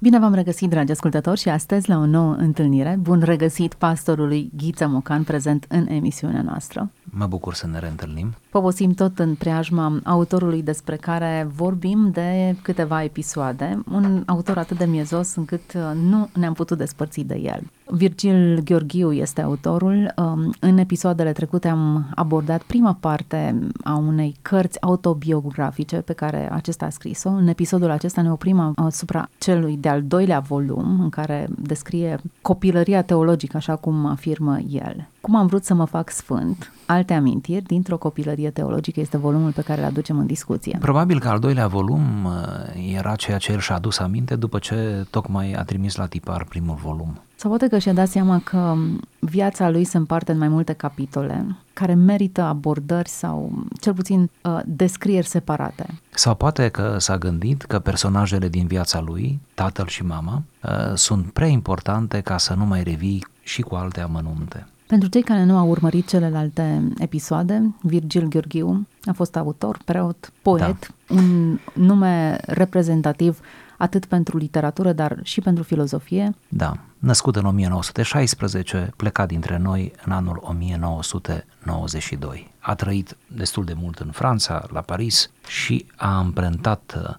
Bine v-am regăsit, dragi ascultători, și astăzi la o nouă întâlnire. Bun regăsit pastorului Ghiță Mocan, prezent în emisiunea noastră. Mă bucur să ne reîntâlnim. Poposim tot în preajma autorului despre care vorbim de câteva episoade, un autor atât de miezos încât uh, nu ne-am putut despărți de el. Virgil Gheorghiu este autorul. Um, în episoadele trecute am abordat prima parte a unei cărți autobiografice pe care acesta a scris-o. În episodul acesta ne oprim asupra celui de-al doilea volum în care descrie copilăria teologică, așa cum afirmă el. Cum am vrut să mă fac sfânt, alte amintiri dintr-o copilărie teologică este volumul pe care îl aducem în discuție. Probabil că al doilea volum uh, era ceea ce el și-a adus aminte după ce tocmai a trimis la tipar primul volum. Sau poate că și-a dat seama că viața lui se împarte în mai multe capitole care merită abordări sau cel puțin uh, descrieri separate. Sau poate că s-a gândit că personajele din viața lui, tatăl și mama, uh, sunt prea importante ca să nu mai revii și cu alte amănunte. Pentru cei care nu au urmărit celelalte episoade, Virgil Gheorghiu a fost autor, preot, poet, da. un nume reprezentativ atât pentru literatură, dar și pentru filozofie. Da, născut în 1916, plecat dintre noi în anul 1992. A trăit destul de mult în Franța, la Paris și a amprentat,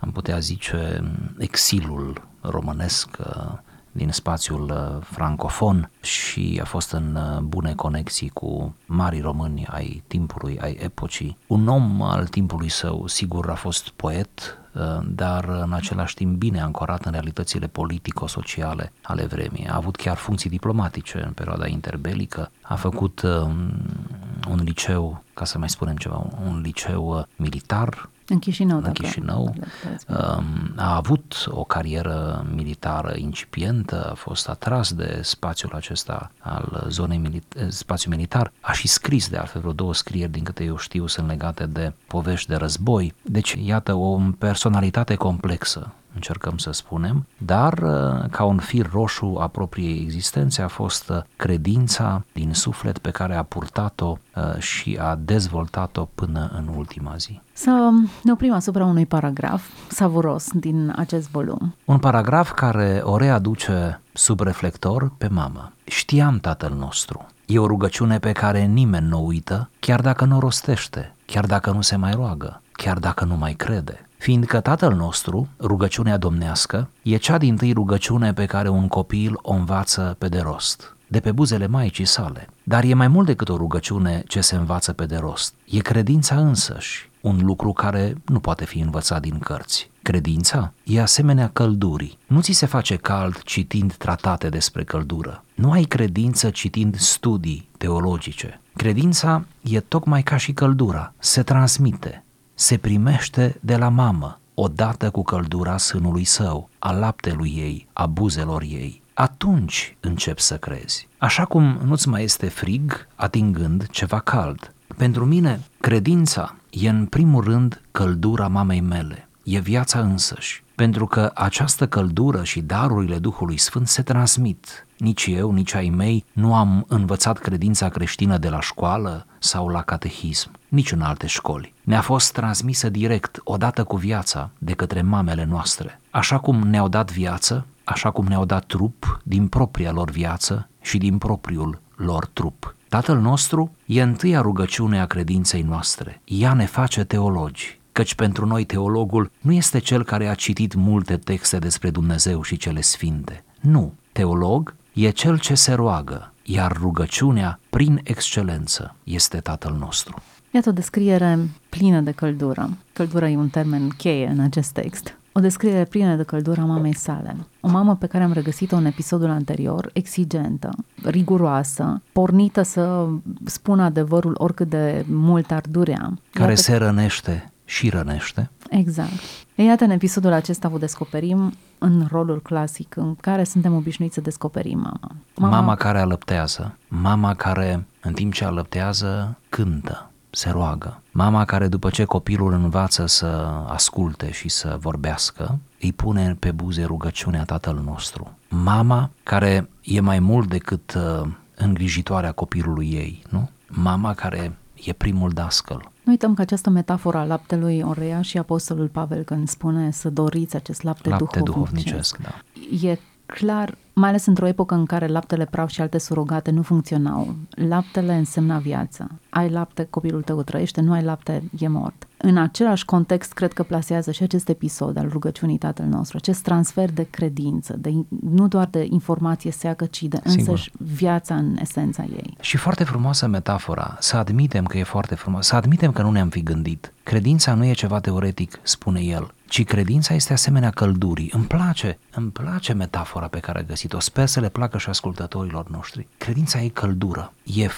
am putea zice, exilul românesc din spațiul uh, francofon și a fost în uh, bune conexii cu mari români ai timpului, ai epocii. Un om al timpului său, sigur, a fost poet, uh, dar în același timp bine ancorat în realitățile politico-sociale ale vremii. A avut chiar funcții diplomatice în perioada interbelică, a făcut un liceu, ca să mai spunem ceva, un liceu militar în Chișinău, în Chișinău. Um, a avut o carieră militară incipientă, a fost atras de spațiul acesta al zonei milita- spațiu militar. A și scris de altfel vreo două scrieri, din câte eu știu, sunt legate de povești de război. Deci, iată, o personalitate complexă încercăm să spunem, dar uh, ca un fir roșu a propriei existențe a fost uh, credința din suflet pe care a purtat-o uh, și a dezvoltat-o până în ultima zi. Să ne oprim asupra unui paragraf savuros din acest volum. Un paragraf care o readuce sub reflector pe mamă. Știam tatăl nostru. E o rugăciune pe care nimeni nu o uită, chiar dacă nu o rostește, chiar dacă nu se mai roagă, chiar dacă nu mai crede fiindcă Tatăl nostru, rugăciunea domnească, e cea din tâi rugăciune pe care un copil o învață pe de rost, de pe buzele maicii sale. Dar e mai mult decât o rugăciune ce se învață pe de rost. E credința însăși, un lucru care nu poate fi învățat din cărți. Credința e asemenea căldurii. Nu ți se face cald citind tratate despre căldură. Nu ai credință citind studii teologice. Credința e tocmai ca și căldura, se transmite, se primește de la mamă, odată cu căldura sânului său, a laptelui ei, a buzelor ei. Atunci încep să crezi. Așa cum nu-ți mai este frig atingând ceva cald. Pentru mine, credința e în primul rând căldura mamei mele, e viața însăși, pentru că această căldură și darurile Duhului Sfânt se transmit. Nici eu, nici ai mei nu am învățat credința creștină de la școală sau la catehism, nici în alte școli. Ne-a fost transmisă direct, odată cu viața, de către mamele noastre. Așa cum ne-au dat viață, așa cum ne-au dat trup din propria lor viață și din propriul lor trup. Tatăl nostru e întâia rugăciune a credinței noastre. Ea ne face teologi, căci pentru noi teologul nu este cel care a citit multe texte despre Dumnezeu și cele sfinte. Nu, teolog e cel ce se roagă, iar rugăciunea, prin excelență, este Tatăl nostru. Iată o descriere plină de căldură. Căldura e un termen cheie în acest text. O descriere plină de căldură a mamei sale. O mamă pe care am regăsit-o în episodul anterior, exigentă, riguroasă, pornită să spună adevărul oricât de mult ar durea. Care Iată... se rănește și rănește. Exact. E, iată, în episodul acesta vă descoperim în rolul clasic în care suntem obișnuiți să descoperim mama. Mama, mama care alăptează, mama care în timp ce alăptează cântă, se roagă. Mama care după ce copilul învață să asculte și să vorbească, îi pune pe buze rugăciunea Tatăl nostru. Mama care e mai mult decât uh, îngrijitoarea copilului ei, nu? Mama care e primul dascăl. Nu uităm că această metaforă a laptelui o reia și Apostolul Pavel când spune să doriți acest lapte, lapte duhovnicesc. duhovnicesc. Da. E clar, mai ales într-o epocă în care laptele praf și alte surogate nu funcționau. Laptele însemna viață. Ai lapte, copilul tău trăiește, nu ai lapte, e mort. În același context, cred că plasează și acest episod al rugăciunii Tatăl nostru, acest transfer de credință, de, nu doar de informație seacă, ci de însăși viața în esența ei. Și foarte frumoasă metafora, să admitem că e foarte frumos, să admitem că nu ne-am fi gândit. Credința nu e ceva teoretic, spune el, ci credința este asemenea căldurii. Îmi place, îmi place metafora pe care a găsit-o. Sper să le placă și ascultătorilor noștri. Credința e căldură, e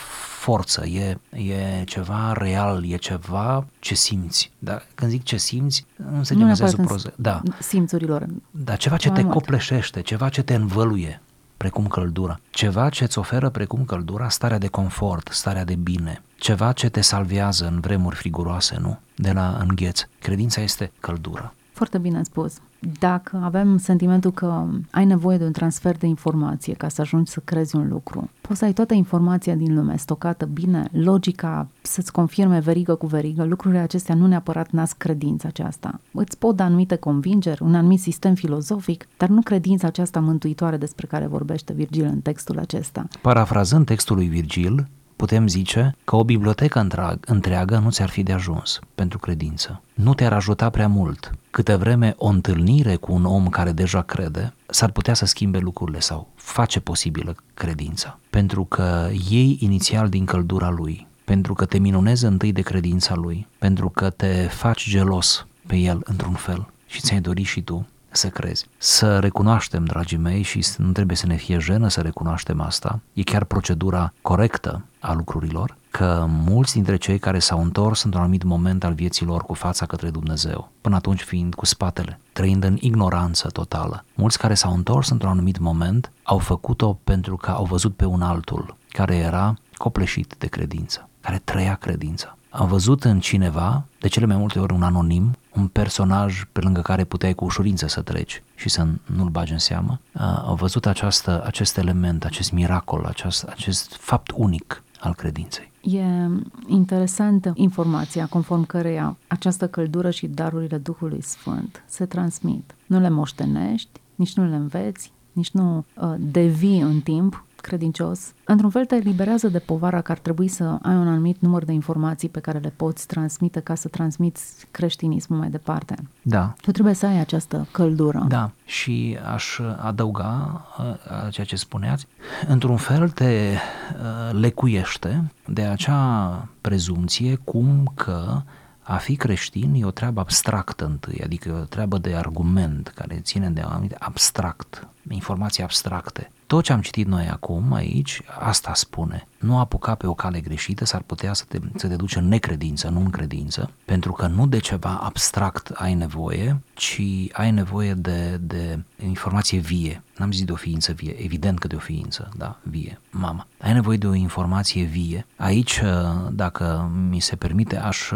forță, e, e ceva real, e ceva ce simți. Dar când zic ce simți, nu se nu proză. Da. Simțurilor. Da, ceva ce te mult. copleșește, ceva ce te învăluie precum căldura, ceva ce îți oferă precum căldura starea de confort, starea de bine, ceva ce te salvează în vremuri friguroase, nu? De la îngheț. Credința este căldură. Foarte bine spus. Dacă avem sentimentul că ai nevoie de un transfer de informație ca să ajungi să crezi un lucru, poți să ai toată informația din lume stocată bine, logica să-ți confirme verigă cu verigă, lucrurile acestea nu neapărat nasc credința aceasta. Îți pot da anumite convingeri, un anumit sistem filozofic, dar nu credința aceasta mântuitoare despre care vorbește Virgil în textul acesta. Parafrazând textul lui Virgil, putem zice că o bibliotecă întreagă nu ți-ar fi de ajuns pentru credință. Nu te-ar ajuta prea mult. Câte vreme o întâlnire cu un om care deja crede s-ar putea să schimbe lucrurile sau face posibilă credința. Pentru că ei inițial din căldura lui, pentru că te minunezi întâi de credința lui, pentru că te faci gelos pe el într-un fel și ți-ai dorit și tu să crezi. Să recunoaștem, dragii mei, și nu trebuie să ne fie jenă să recunoaștem asta, e chiar procedura corectă a lucrurilor, că mulți dintre cei care s-au întors într-un anumit moment al vieții lor cu fața către Dumnezeu, până atunci fiind cu spatele, trăind în ignoranță totală, mulți care s-au întors într-un anumit moment au făcut-o pentru că au văzut pe un altul care era copleșit de credință, care trăia credința. Am văzut în cineva, de cele mai multe ori un anonim, un personaj pe lângă care puteai cu ușurință să treci și să nu-l bagi în seamă, au văzut această, acest element, acest miracol, acest, acest fapt unic al credinței. E interesantă informația conform căreia această căldură și darurile Duhului Sfânt se transmit. Nu le moștenești, nici nu le înveți, nici nu uh, devii în timp credincios, într-un fel te eliberează de povara că ar trebui să ai un anumit număr de informații pe care le poți transmite ca să transmiți creștinismul mai departe. Da. Tu trebuie să ai această căldură. Da, și aș adăuga uh, ceea ce spuneați, într-un fel te uh, lecuiește de acea prezumție cum că a fi creștin e o treabă abstractă întâi, adică e o treabă de argument care ține de anumite abstract, informații abstracte. Tot ce am citit noi acum aici, asta spune. Nu apuca pe o cale greșită, s-ar putea să te, să te duci în necredință, nu în credință, pentru că nu de ceva abstract ai nevoie, ci ai nevoie de, de informație vie. N-am zis de o ființă vie, evident că de o ființă, da, vie, mama. Ai nevoie de o informație vie. Aici, dacă mi se permite, aș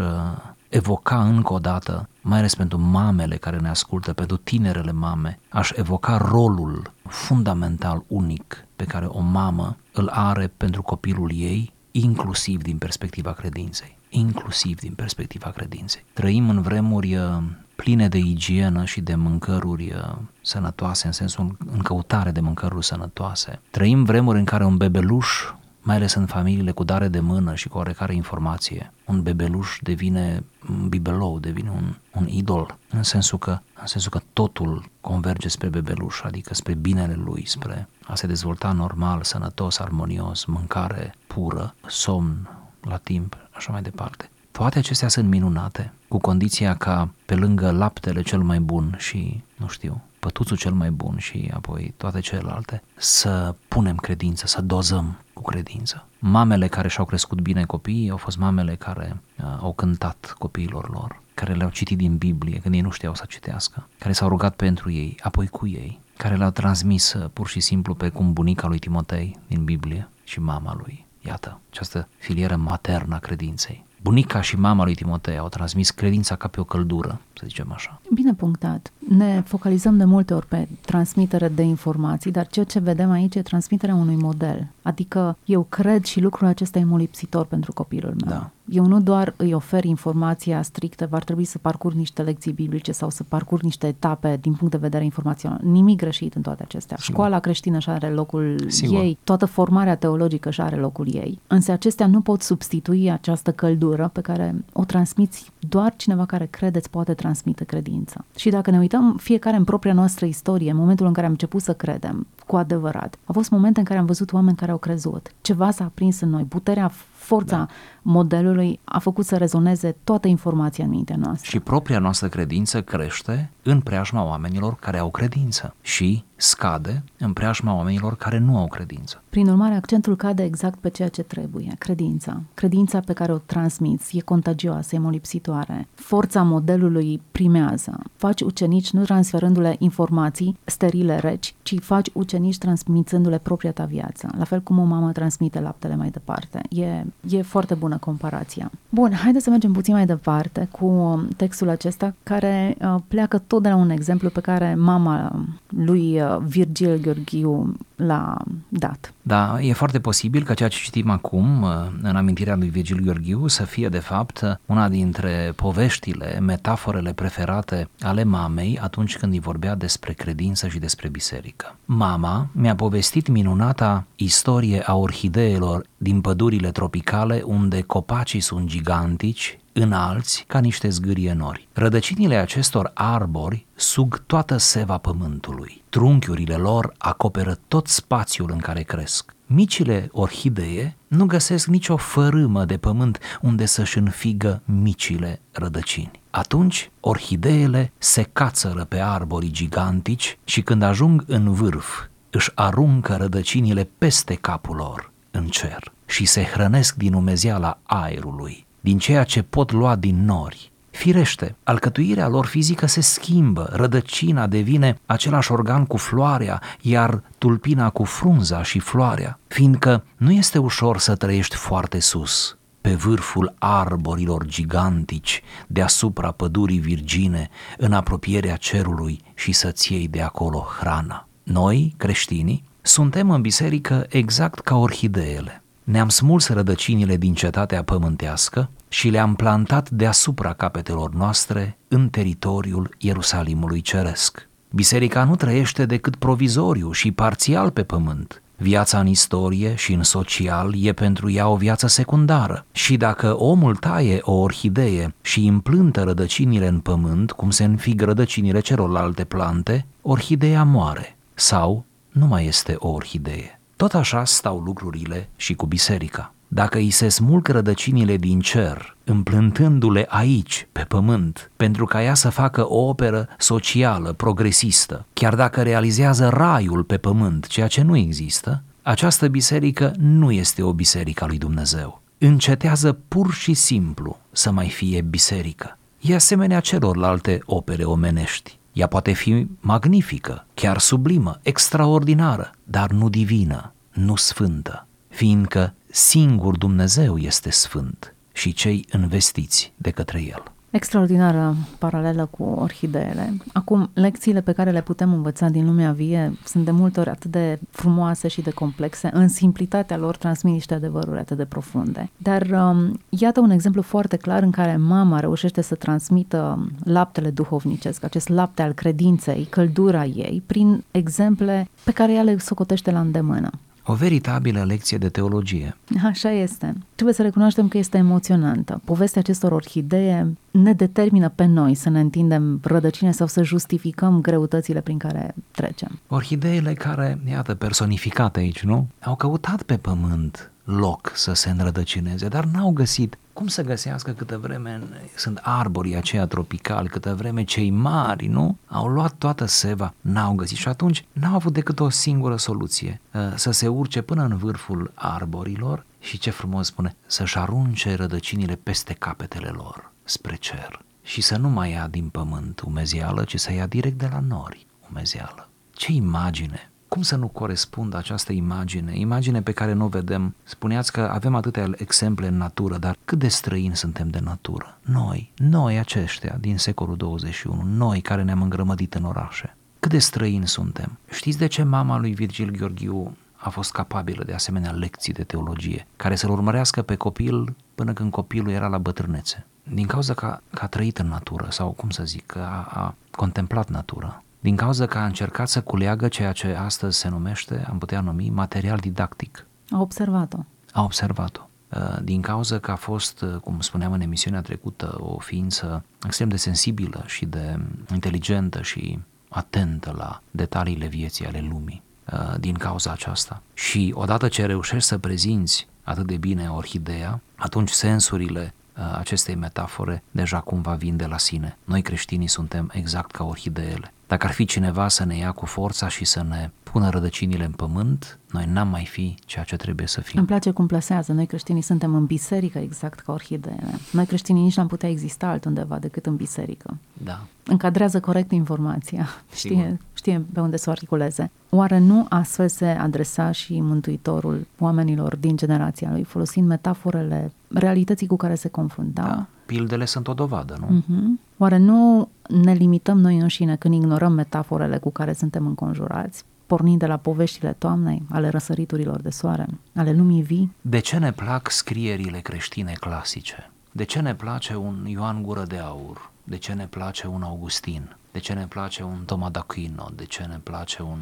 evoca încă o dată, mai ales pentru mamele care ne ascultă, pentru tinerele mame, aș evoca rolul fundamental, unic, pe care o mamă îl are pentru copilul ei, inclusiv din perspectiva credinței. Inclusiv din perspectiva credinței. Trăim în vremuri uh, pline de igienă și de mâncăruri uh, sănătoase, în sensul în căutare de mâncăruri sănătoase. Trăim vremuri în care un bebeluș mai ales în familiile cu dare de mână și cu oarecare informație. Un bebeluș devine un bibelou, devine un, un idol, în sensul, că, în sensul că totul converge spre bebeluș, adică spre binele lui, spre a se dezvolta normal, sănătos, armonios, mâncare pură, somn la timp, așa mai departe. Toate acestea sunt minunate, cu condiția ca pe lângă laptele cel mai bun și, nu știu, pătuțul cel mai bun și apoi toate celelalte, să punem credință, să dozăm cu credință. Mamele care și-au crescut bine copiii au fost mamele care uh, au cântat copiilor lor care le-au citit din Biblie când ei nu știau să citească, care s-au rugat pentru ei, apoi cu ei, care le-au transmis uh, pur și simplu pe cum bunica lui Timotei din Biblie și mama lui. Iată, această filieră maternă a credinței. Bunica și mama lui Timotei au transmis credința ca pe o căldură, să zicem așa. Bine punctat. Ne focalizăm de multe ori pe transmitere de informații, dar ceea ce vedem aici e transmiterea unui model. Adică eu cred și lucrul acesta e molipsitor pentru copilul meu. Da. Eu nu doar îi ofer informația strictă, va trebui să parcurg niște lecții biblice sau să parcurg niște etape din punct de vedere informațional. Nimic greșit în toate acestea. Sigur. Școala creștină și are locul Sigur. ei, toată formarea teologică și are locul ei. Însă acestea nu pot substitui această căldură pe care o transmiți doar cineva care crede îți poate transmite credința. Și dacă ne uităm fiecare în propria noastră istorie, în momentul în care am început să credem cu adevărat, au fost momente în care am văzut oameni care au crezut. Ceva s-a aprins în noi, puterea, forța da. modelului a făcut să rezoneze toată informația în mintea noastră. Și propria noastră credință crește în preajma oamenilor care au credință și scade în preajma oamenilor care nu au credință. Prin urmare, accentul cade exact pe ceea ce trebuie, credința. Credința pe care o transmiți e contagioasă, e molipsitoare. Forța modelului primează. Faci ucenici nu transferându-le informații sterile, reci, ci faci ucenici transmițându-le propria ta viață. La fel cum o mamă transmite laptele mai departe. E, e foarte bună comparația. Bun, haideți să mergem puțin mai departe cu textul acesta care uh, pleacă tot de la un exemplu pe care mama lui uh, Virgil Gheorghiu l-a dat. Da, e foarte posibil ca ceea ce citim acum uh, în amintirea lui Virgil Gheorghiu să fie de fapt una dintre poveștile, metaforele preferate ale mamei atunci când îi vorbea despre credință și despre biserică. Mama mi-a povestit minunata istorie a orhideelor din pădurile tropicale unde copacii sunt gigantici, înalți ca niște zgârie nori. Rădăcinile acestor arbori sug toată seva pământului. Trunchiurile lor acoperă tot spațiul în care cresc. Micile orhidee nu găsesc nicio fărâmă de pământ unde să-și înfigă micile rădăcini. Atunci, orhideele se cațără pe arborii gigantici și când ajung în vârf, își aruncă rădăcinile peste capul lor, în cer, și se hrănesc din umezeala aerului, din ceea ce pot lua din nori. Firește, alcătuirea lor fizică se schimbă, rădăcina devine același organ cu floarea, iar tulpina cu frunza și floarea, fiindcă nu este ușor să trăiești foarte sus, pe vârful arborilor gigantici, deasupra pădurii virgine, în apropierea cerului și să-ți iei de acolo hrana. Noi, creștinii, suntem în biserică exact ca orhideele. Ne-am smuls rădăcinile din cetatea pământească și le-am plantat deasupra capetelor noastre în teritoriul Ierusalimului Ceresc. Biserica nu trăiește decât provizoriu și parțial pe pământ. Viața în istorie și în social e pentru ea o viață secundară și dacă omul taie o orhidee și împlântă rădăcinile în pământ, cum se înfig rădăcinile celorlalte plante, orhideea moare sau nu mai este o orhidee. Tot așa stau lucrurile și cu biserica. Dacă îi se smulg rădăcinile din cer, împlântându-le aici, pe pământ, pentru ca ea să facă o operă socială, progresistă, chiar dacă realizează raiul pe pământ, ceea ce nu există, această biserică nu este o biserică a lui Dumnezeu. Încetează pur și simplu să mai fie biserică. E asemenea celorlalte opere omenești. Ea poate fi magnifică, chiar sublimă, extraordinară, dar nu divină, nu sfântă, fiindcă singur Dumnezeu este sfânt și cei învestiți de către El. Extraordinară paralelă cu orhideele. Acum, lecțiile pe care le putem învăța din lumea vie sunt de multe ori atât de frumoase și de complexe, în simplitatea lor transmit niște adevăruri atât de profunde. Dar um, iată un exemplu foarte clar în care mama reușește să transmită laptele duhovnicesc, acest lapte al credinței, căldura ei, prin exemple pe care ea le socotește la îndemână. O veritabilă lecție de teologie. Așa este. Trebuie să recunoaștem că este emoționantă. Povestea acestor orhidee ne determină pe noi să ne întindem rădăcine sau să justificăm greutățile prin care trecem. Orhideele care, iată, personificate aici, nu? Au căutat pe pământ loc să se înrădăcineze, dar n-au găsit cum să găsească câtă vreme sunt arborii aceia tropicali, câtă vreme cei mari, nu? Au luat toată seva, n-au găsit și atunci n-au avut decât o singură soluție, să se urce până în vârful arborilor și ce frumos spune, să-și arunce rădăcinile peste capetele lor spre cer și să nu mai ia din pământ umezială, ci să ia direct de la nori umezială. Ce imagine! Cum să nu corespundă această imagine, imagine pe care nu o vedem? Spuneați că avem atâtea exemple în natură, dar cât de străini suntem de natură? Noi, noi aceștia din secolul 21, noi care ne-am îngrămădit în orașe. Cât de străini suntem? Știți de ce mama lui Virgil Gheorghiu a fost capabilă de asemenea lecții de teologie, care să-l urmărească pe copil până când copilul era la bătrânețe? Din cauza că, că a trăit în natură, sau cum să zic, că a, a contemplat natura, din cauza că a încercat să culeagă ceea ce astăzi se numește, am putea numi, material didactic. A observat-o. A observat-o. Uh, din cauza că a fost, uh, cum spuneam în emisiunea trecută, o ființă extrem de sensibilă și de inteligentă și atentă la detaliile vieții ale lumii uh, din cauza aceasta. Și odată ce reușești să prezinți atât de bine orhideea, atunci sensurile acestei metafore deja cumva vin de la sine. Noi creștinii suntem exact ca orhideele. Dacă ar fi cineva să ne ia cu forța și să ne pună rădăcinile în pământ, noi n-am mai fi ceea ce trebuie să fim. Îmi place cum plasează. Noi creștinii suntem în biserică exact ca orhideele. Noi creștinii nici n-am putea exista altundeva decât în biserică. Da. Încadrează corect informația. Știe, știe pe unde să o articuleze. Oare nu astfel se adresa și Mântuitorul oamenilor din generația lui, folosind metaforele realității cu care se confruntau? Da. Pildele sunt o dovadă, nu? Uh-huh. Oare nu ne limităm noi înșine când ignorăm metaforele cu care suntem înconjurați? pornind de la poveștile toamnei, ale răsăriturilor de soare, ale lumii vii. De ce ne plac scrierile creștine clasice? De ce ne place un Ioan Gură de Aur? De ce ne place un Augustin? De ce ne place un Toma d'Aquino? De ce ne place un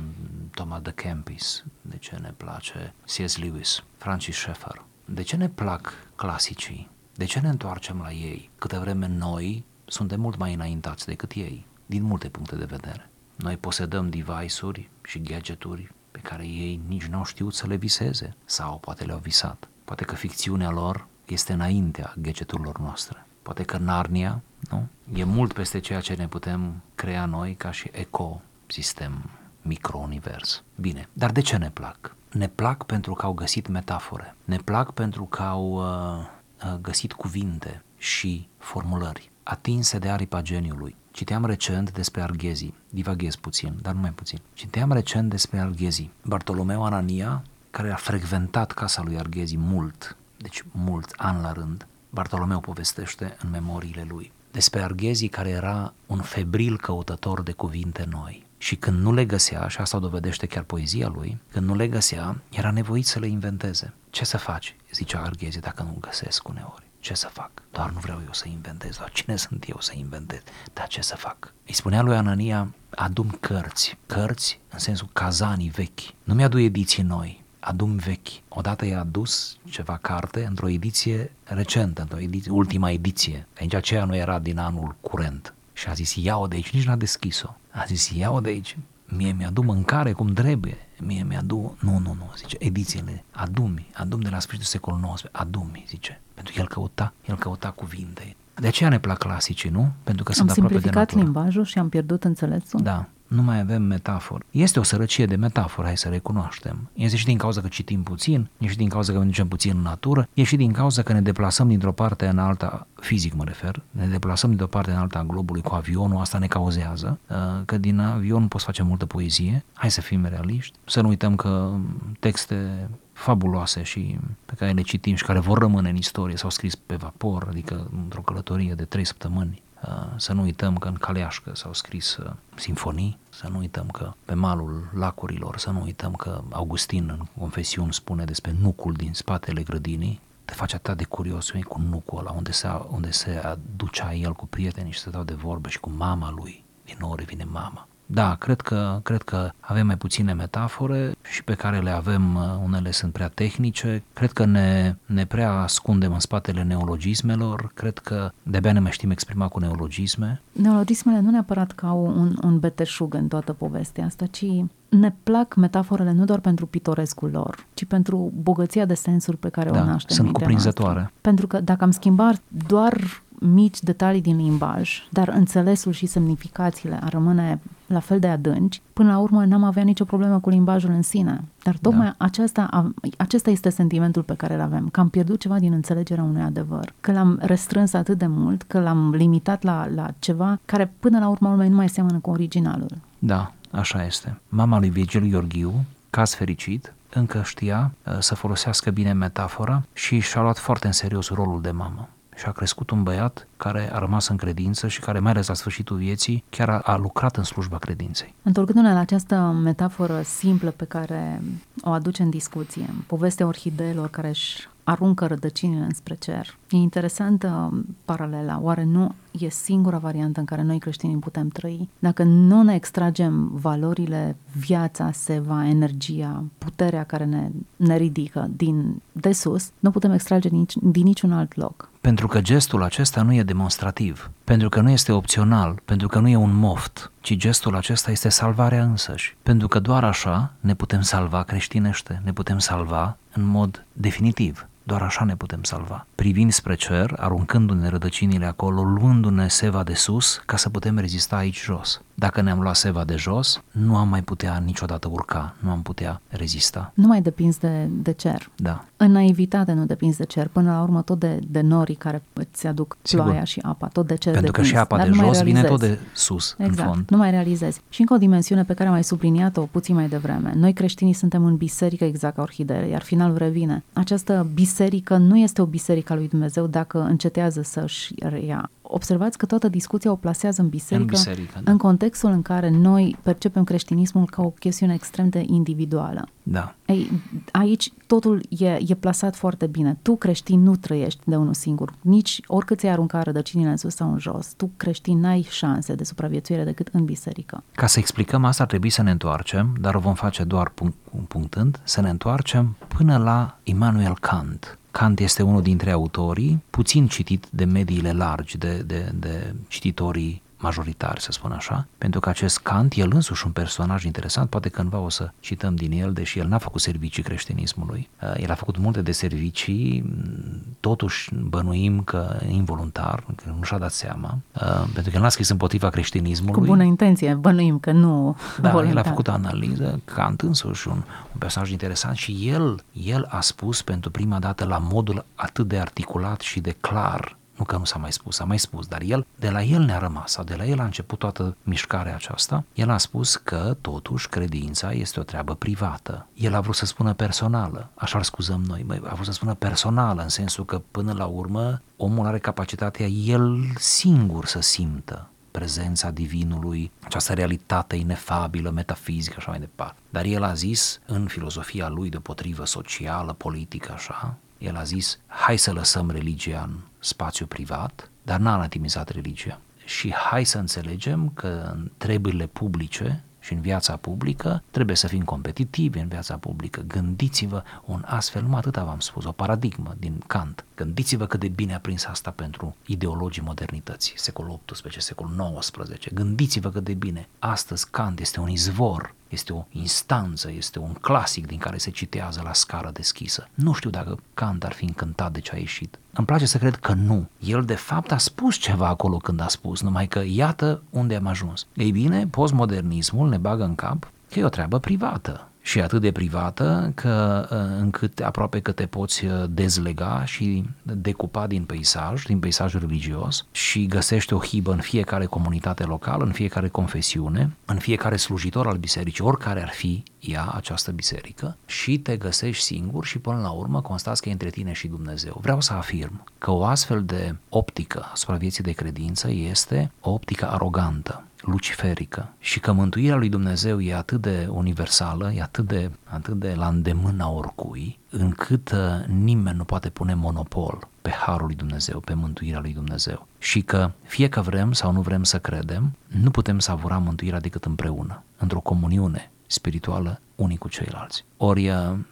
Toma de Kempis? De ce ne place C.S. Lewis, Francis Schaeffer? De ce ne plac clasicii? De ce ne întoarcem la ei? Câte vreme noi suntem mult mai înaintați decât ei, din multe puncte de vedere. Noi posedăm device-uri și gadgeturi pe care ei nici nu au știut să le viseze sau poate le-au visat. Poate că ficțiunea lor este înaintea gadgeturilor noastre. Poate că Narnia nu? e mult peste ceea ce ne putem crea noi ca și ecosistem, microunivers. Bine, dar de ce ne plac? Ne plac pentru că au găsit metafore. Ne plac pentru că au uh, uh, găsit cuvinte și formulări atinse de aripa geniului. Citeam recent despre Arghezi, divaghez puțin, dar nu mai puțin. Citeam recent despre Arghezi. Bartolomeu Anania, care a frecventat casa lui Arghezi mult, deci mult, an la rând, Bartolomeu povestește în memoriile lui despre Arghezi care era un febril căutător de cuvinte noi. Și când nu le găsea, și asta o dovedește chiar poezia lui, când nu le găsea, era nevoit să le inventeze. Ce să faci, zicea Arghezi, dacă nu găsesc uneori? Ce să fac? Doar nu vreau eu să inventez. Dar cine sunt eu să inventez? Dar ce să fac? Îi spunea lui Anania, adum cărți. Cărți în sensul cazanii vechi. Nu mi-adu ediții noi, adum vechi. Odată i-a adus ceva carte într-o ediție recentă, într-o ediție, ultima ediție. Aici aceea nu era din anul curent. Și a zis, ia-o de aici, nici n-a deschis-o. A zis, ia-o de aici, mie mi-adu mâncare cum trebuie, mie mi-adu, nu, nu, nu, zice, edițiile, adumi, adumi de la sfârșitul secolului XIX, adumi, zice, pentru că el căuta, el căuta cuvinte. De aceea ne plac clasicii, nu? Pentru că am sunt aproape de simplificat natură. limbajul și am pierdut înțelesul? Da, nu mai avem metaforă. Este o sărăcie de metaforă, hai să recunoaștem. Este și din cauza că citim puțin, e și din cauza că mergem puțin în natură, e și din cauza că ne deplasăm dintr-o parte în alta, fizic mă refer, ne deplasăm dintr-o parte în alta a globului cu avionul, asta ne cauzează, uh, că din avion nu poți face multă poezie, hai să fim realiști, să nu uităm că texte fabuloase și pe care le citim și care vor rămâne în istorie, s-au scris pe vapor, adică într-o călătorie de trei săptămâni. Uh, Să nu uităm că în Caleașcă s-au scris uh, sinfonii, să nu uităm că pe malul lacurilor, să nu uităm că Augustin în confesiuni spune despre nucul din spatele grădinii, te face atât de curios e, cu nucul ăla, unde se, unde se ducea el cu prietenii și se dau de vorbă și cu mama lui. Din nou revine mama. Da, cred că, cred că avem mai puține metafore și pe care le avem, uh, unele sunt prea tehnice, cred că ne, ne prea ascundem în spatele neologismelor, cred că de-abia ne mai știm exprima cu neologisme. Neologismele nu neapărat că au un, un beteșug în toată povestea asta, ci ne plac metaforele nu doar pentru pitorescul lor, ci pentru bogăția de sensuri pe care Da, o naște sunt mintea cuprinzătoare. Noastră. Pentru că dacă am schimbat doar mici detalii din limbaj, dar înțelesul și semnificațiile ar rămâne la fel de adânci, până la urmă n-am avea nicio problemă cu limbajul în sine. Dar tocmai da. aceasta, acesta este sentimentul pe care îl avem, că am pierdut ceva din înțelegerea unui adevăr, că l-am restrâns atât de mult, că l-am limitat la, la ceva care până la urmă nu mai seamănă cu originalul. Da, așa este. Mama lui Virgil Gheorghiu, caz fericit, încă știa uh, să folosească bine metafora și și-a luat foarte în serios rolul de mamă și a crescut un băiat care a rămas în credință și care, mai ales la sfârșitul vieții, chiar a, a lucrat în slujba credinței. Întorcându-ne la această metaforă simplă pe care o aduce în discuție, povestea orhideelor care își aruncă rădăcinile înspre cer. E interesantă paralela. Oare nu e singura variantă în care noi creștinii putem trăi? Dacă nu ne extragem valorile, viața, seva, energia, puterea care ne, ne ridică din de sus, nu putem extrage nici, din niciun alt loc. Pentru că gestul acesta nu e demonstrativ, pentru că nu este opțional, pentru că nu e un moft, ci gestul acesta este salvarea însăși. Pentru că doar așa ne putem salva creștinește, ne putem salva în mod definitiv. Doar așa ne putem salva. Privind spre cer, aruncându-ne rădăcinile acolo, luându-ne seva de sus, ca să putem rezista aici jos. Dacă ne-am luat seva de jos, nu am mai putea niciodată urca, nu am putea rezista. Nu mai depinzi de, de cer. Da. În naivitate nu depinzi de cer. Până la urmă tot de, de norii care îți aduc Sigur. ploaia și apa, tot de cer Pentru depinzi. că și apa Dar de jos vine tot de sus, exact, în fond. nu mai realizezi. Și încă o dimensiune pe care am mai subliniat-o puțin mai devreme. Noi creștinii suntem în biserică exact ca orhideele, iar finalul revine. Această biserică nu este o biserică a lui Dumnezeu dacă încetează să-și reia observați că toată discuția o plasează în biserică, în, biserică, da. în contextul în care noi percepem creștinismul ca o chestiune extrem de individuală. Da. Ei, aici totul e, e plasat foarte bine. Tu creștin nu trăiești de unul singur. Nici oricât ți-ai arunca rădăcinile în sus sau în jos, tu creștin n-ai șanse de supraviețuire decât în biserică. Ca să explicăm asta, ar trebui să ne întoarcem, dar o vom face doar punct, punctând, să ne întoarcem până la Immanuel Kant Kant este unul dintre autorii, puțin citit de mediile largi, de, de, de cititorii majoritari, să spun așa, pentru că acest Kant, el însuși un personaj interesant, poate cândva o să cităm din el, deși el n-a făcut servicii creștinismului. Uh, el a făcut multe de servicii, mm, totuși bănuim că involuntar, că nu și-a dat seama, uh, pentru că el n-a scris împotriva creștinismului. Cu bună intenție, bănuim că nu Da, voluntar. el a făcut o analiză, Kant însuși, un, un personaj interesant și el, el a spus pentru prima dată la modul atât de articulat și de clar nu că nu s-a mai spus, s-a mai spus, dar el, de la el ne-a rămas, sau de la el a început toată mișcarea aceasta. El a spus că, totuși, credința este o treabă privată. El a vrut să spună personală, așa-l scuzăm noi, măi, a vrut să spună personală, în sensul că, până la urmă, omul are capacitatea el singur să simtă prezența divinului, această realitate inefabilă, metafizică, așa mai departe. Dar el a zis, în filozofia lui deopotrivă socială, politică, așa, el a zis, hai să lăsăm religia în spațiu privat, dar n-a anatimizat religia. Și hai să înțelegem că în treburile publice și în viața publică trebuie să fim competitivi în viața publică. Gândiți-vă un astfel, numai atât v-am spus, o paradigmă din Kant. Gândiți-vă cât de bine a prins asta pentru ideologii modernității, secolul XVIII, secolul XIX. Gândiți-vă cât de bine. Astăzi Kant este un izvor este o instanță, este un clasic din care se citează la scară deschisă. Nu știu dacă Kant ar fi încântat de ce a ieșit. Îmi place să cred că nu. El de fapt a spus ceva acolo când a spus, numai că iată unde am ajuns. Ei bine, postmodernismul ne bagă în cap că e o treabă privată și atât de privată că uh, încât aproape că te poți uh, dezlega și decupa din peisaj, din peisajul religios și găsești o hibă în fiecare comunitate locală, în fiecare confesiune, în fiecare slujitor al bisericii, oricare ar fi ea, această biserică, și te găsești singur și până la urmă constați că e între tine și Dumnezeu. Vreau să afirm că o astfel de optică asupra vieții de credință este o optică arogantă luciferică și că mântuirea lui Dumnezeu e atât de universală, e atât de, atât de la îndemâna oricui, încât uh, nimeni nu poate pune monopol pe harul lui Dumnezeu, pe mântuirea lui Dumnezeu. Și că fie că vrem sau nu vrem să credem, nu putem savura mântuirea decât împreună, într-o comuniune spirituală unii cu ceilalți. Ori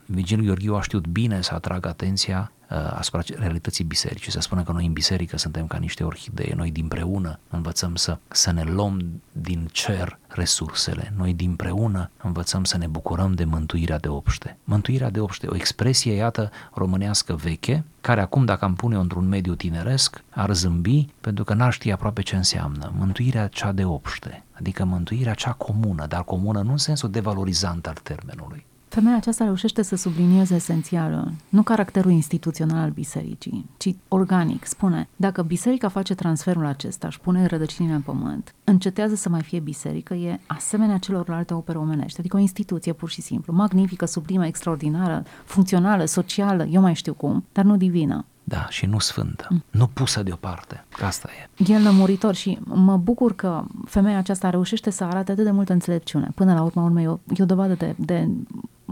uh, Vigil Gheorghiu a știut bine să atragă atenția uh, asupra realității bisericii. Se spune că noi în biserică suntem ca niște orhidee, noi dinpreună învățăm să, să ne luăm din cer resursele, noi dinpreună învățăm să ne bucurăm de mântuirea de obște. Mântuirea de obște, o expresie, iată, românească veche, care acum, dacă am pune-o într-un mediu tineresc, ar zâmbi pentru că n-ar ști aproape ce înseamnă. Mântuirea cea de obște, adică mântuirea cea comună, dar comună nu în sensul devalorizant al termenului, Femeia aceasta reușește să sublinieze esențialul, nu caracterul instituțional al bisericii, ci organic. Spune, dacă biserica face transferul acesta și pune rădăcinile în pământ, încetează să mai fie biserică, e asemenea celorlalte opere omenești, adică o instituție pur și simplu, magnifică, sublimă, extraordinară, funcțională, socială, eu mai știu cum, dar nu divină. Da, și nu sfântă, mm. nu pusă deoparte, că asta e. E lămuritor și mă bucur că femeia aceasta reușește să arate atât de multă înțelepciune. Până la urmă, urmă e o, e o dovadă de, de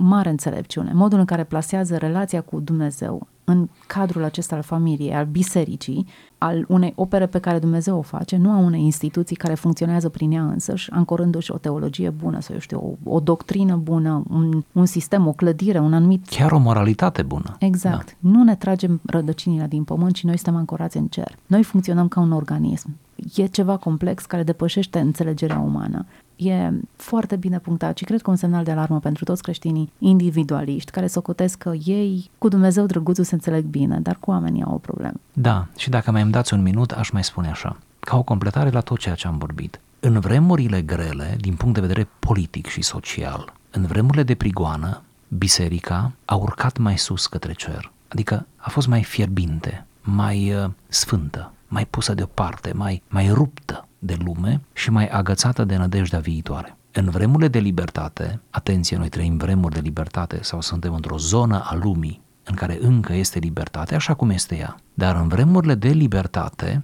mare înțelepciune. Modul în care plasează relația cu Dumnezeu în cadrul acesta al familiei, al bisericii, al unei opere pe care Dumnezeu o face, nu a unei instituții care funcționează prin ea însăși, ancorându-și o teologie bună sau, eu știu, o, o doctrină bună, un, un sistem, o clădire, un anumit... Chiar o moralitate bună. Exact. Da. Nu ne tragem rădăcinile din pământ, ci noi suntem ancorați în cer. Noi funcționăm ca un organism. E ceva complex care depășește înțelegerea umană e foarte bine punctat și cred că un semnal de alarmă pentru toți creștinii individualiști care socotesc că ei cu Dumnezeu drăguțul se înțeleg bine, dar cu oamenii au o problemă. Da, și dacă mai îmi dați un minut, aș mai spune așa, ca o completare la tot ceea ce am vorbit. În vremurile grele, din punct de vedere politic și social, în vremurile de prigoană, biserica a urcat mai sus către cer, adică a fost mai fierbinte, mai uh, sfântă, mai pusă deoparte, mai, mai ruptă de lume și mai agățată de nădejdea viitoare. În vremurile de libertate, atenție, noi trăim vremuri de libertate sau suntem într-o zonă a lumii în care încă este libertate, așa cum este ea. Dar în vremurile de libertate,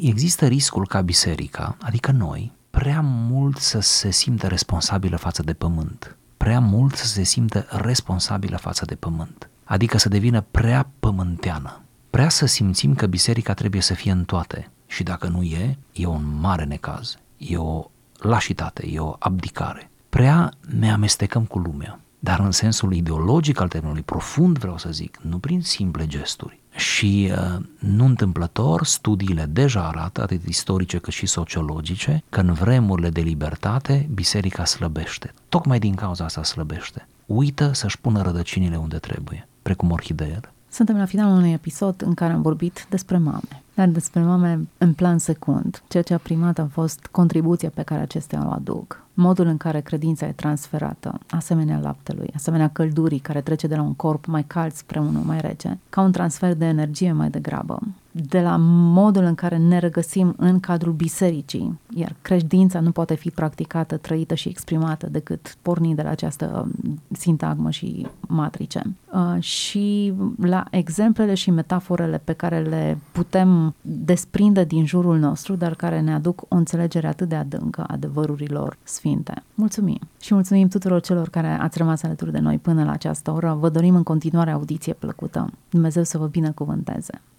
există riscul ca biserica, adică noi, prea mult să se simtă responsabilă față de pământ, prea mult să se simtă responsabilă față de pământ, adică să devină prea pământeană, prea să simțim că biserica trebuie să fie în toate, și dacă nu e, e un mare necaz, e o lașitate, e o abdicare. Prea ne amestecăm cu lumea, dar în sensul ideologic al termenului, profund vreau să zic, nu prin simple gesturi. Și uh, nu întâmplător, studiile deja arată, atât istorice cât și sociologice, că în vremurile de libertate, biserica slăbește. Tocmai din cauza asta slăbește. Uită să-și pună rădăcinile unde trebuie, precum orhideele. Suntem la finalul unui episod în care am vorbit despre mame. Dar despre mame în plan secund. Ceea ce a primat a fost contribuția pe care acestea o aduc. Modul în care credința e transferată, asemenea laptelui, asemenea căldurii care trece de la un corp mai cald spre unul mai rece, ca un transfer de energie mai degrabă de la modul în care ne regăsim în cadrul bisericii, iar credința nu poate fi practicată, trăită și exprimată decât pornind de la această sintagmă și matrice. Uh, și la exemplele și metaforele pe care le putem desprinde din jurul nostru, dar care ne aduc o înțelegere atât de adâncă a adevărurilor sfinte. Mulțumim! Și mulțumim tuturor celor care ați rămas alături de noi până la această oră. Vă dorim în continuare audiție plăcută. Dumnezeu să vă binecuvânteze!